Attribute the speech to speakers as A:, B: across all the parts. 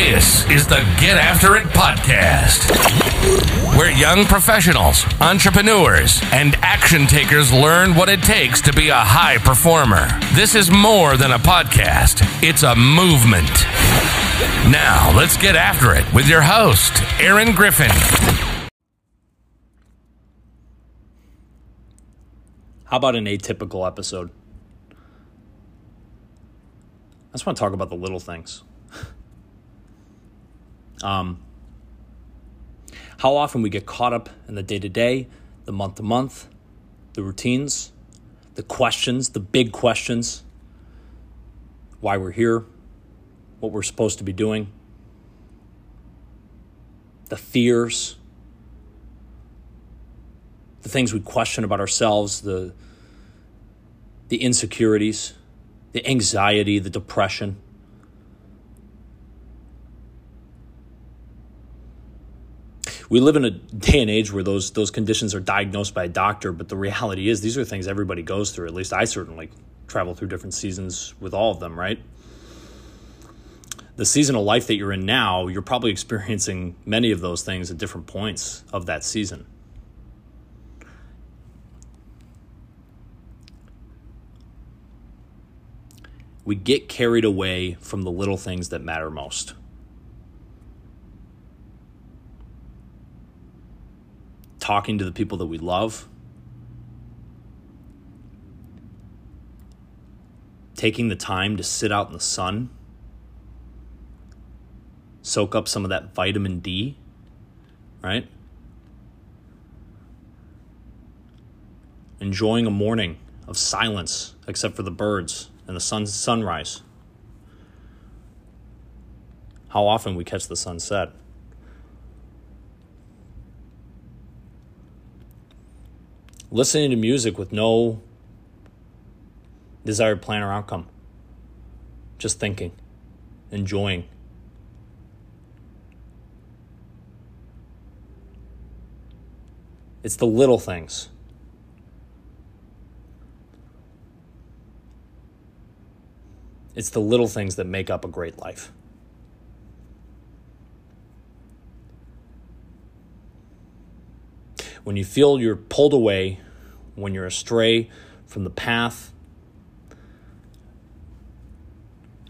A: This is the Get After It podcast, where young professionals, entrepreneurs, and action takers learn what it takes to be a high performer. This is more than a podcast, it's a movement. Now, let's get after it with your host, Aaron Griffin.
B: How about an atypical episode? I just want to talk about the little things. Um, how often we get caught up in the day to day, the month to month, the routines, the questions, the big questions why we're here, what we're supposed to be doing, the fears, the things we question about ourselves, the, the insecurities the anxiety, the depression. We live in a day and age where those those conditions are diagnosed by a doctor, but the reality is these are things everybody goes through. At least I certainly travel through different seasons with all of them, right? The season of life that you're in now, you're probably experiencing many of those things at different points of that season. we get carried away from the little things that matter most. Talking to the people that we love, taking the time to sit out in the sun, soak up some of that vitamin D, right? Enjoying a morning of silence, except for the birds and the sun's sunrise. How often we catch the sunset. Listening to music with no desired plan or outcome. Just thinking, enjoying. It's the little things It's the little things that make up a great life. When you feel you're pulled away, when you're astray from the path,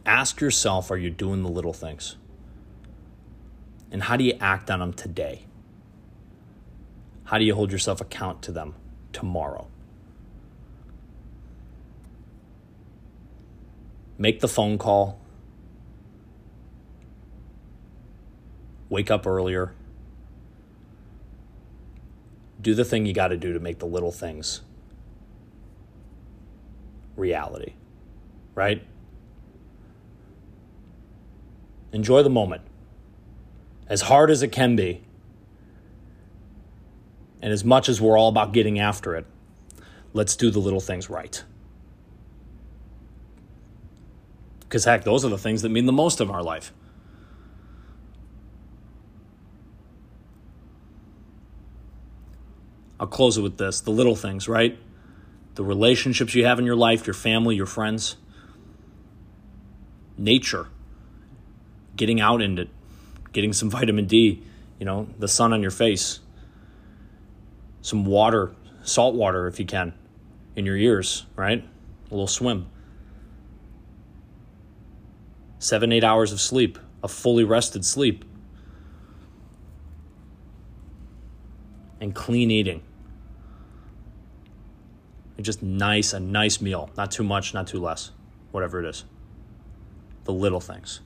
B: ask yourself are you doing the little things? And how do you act on them today? How do you hold yourself account to them tomorrow? make the phone call, wake up earlier, do the thing you got to do to make the little things reality, right? Enjoy the moment. As hard as it can be, and as much as we're all about getting after it, let's do the little things right. Because, heck, those are the things that mean the most of our life. I'll close it with this. The little things, right? The relationships you have in your life, your family, your friends, nature, getting out in it, getting some vitamin D, you know, the sun on your face, some water, salt water if you can, in your ears, right? A little swim. Seven, eight hours of sleep, a fully rested sleep, and clean eating. Just nice, a nice meal. Not too much, not too less, whatever it is. The little things.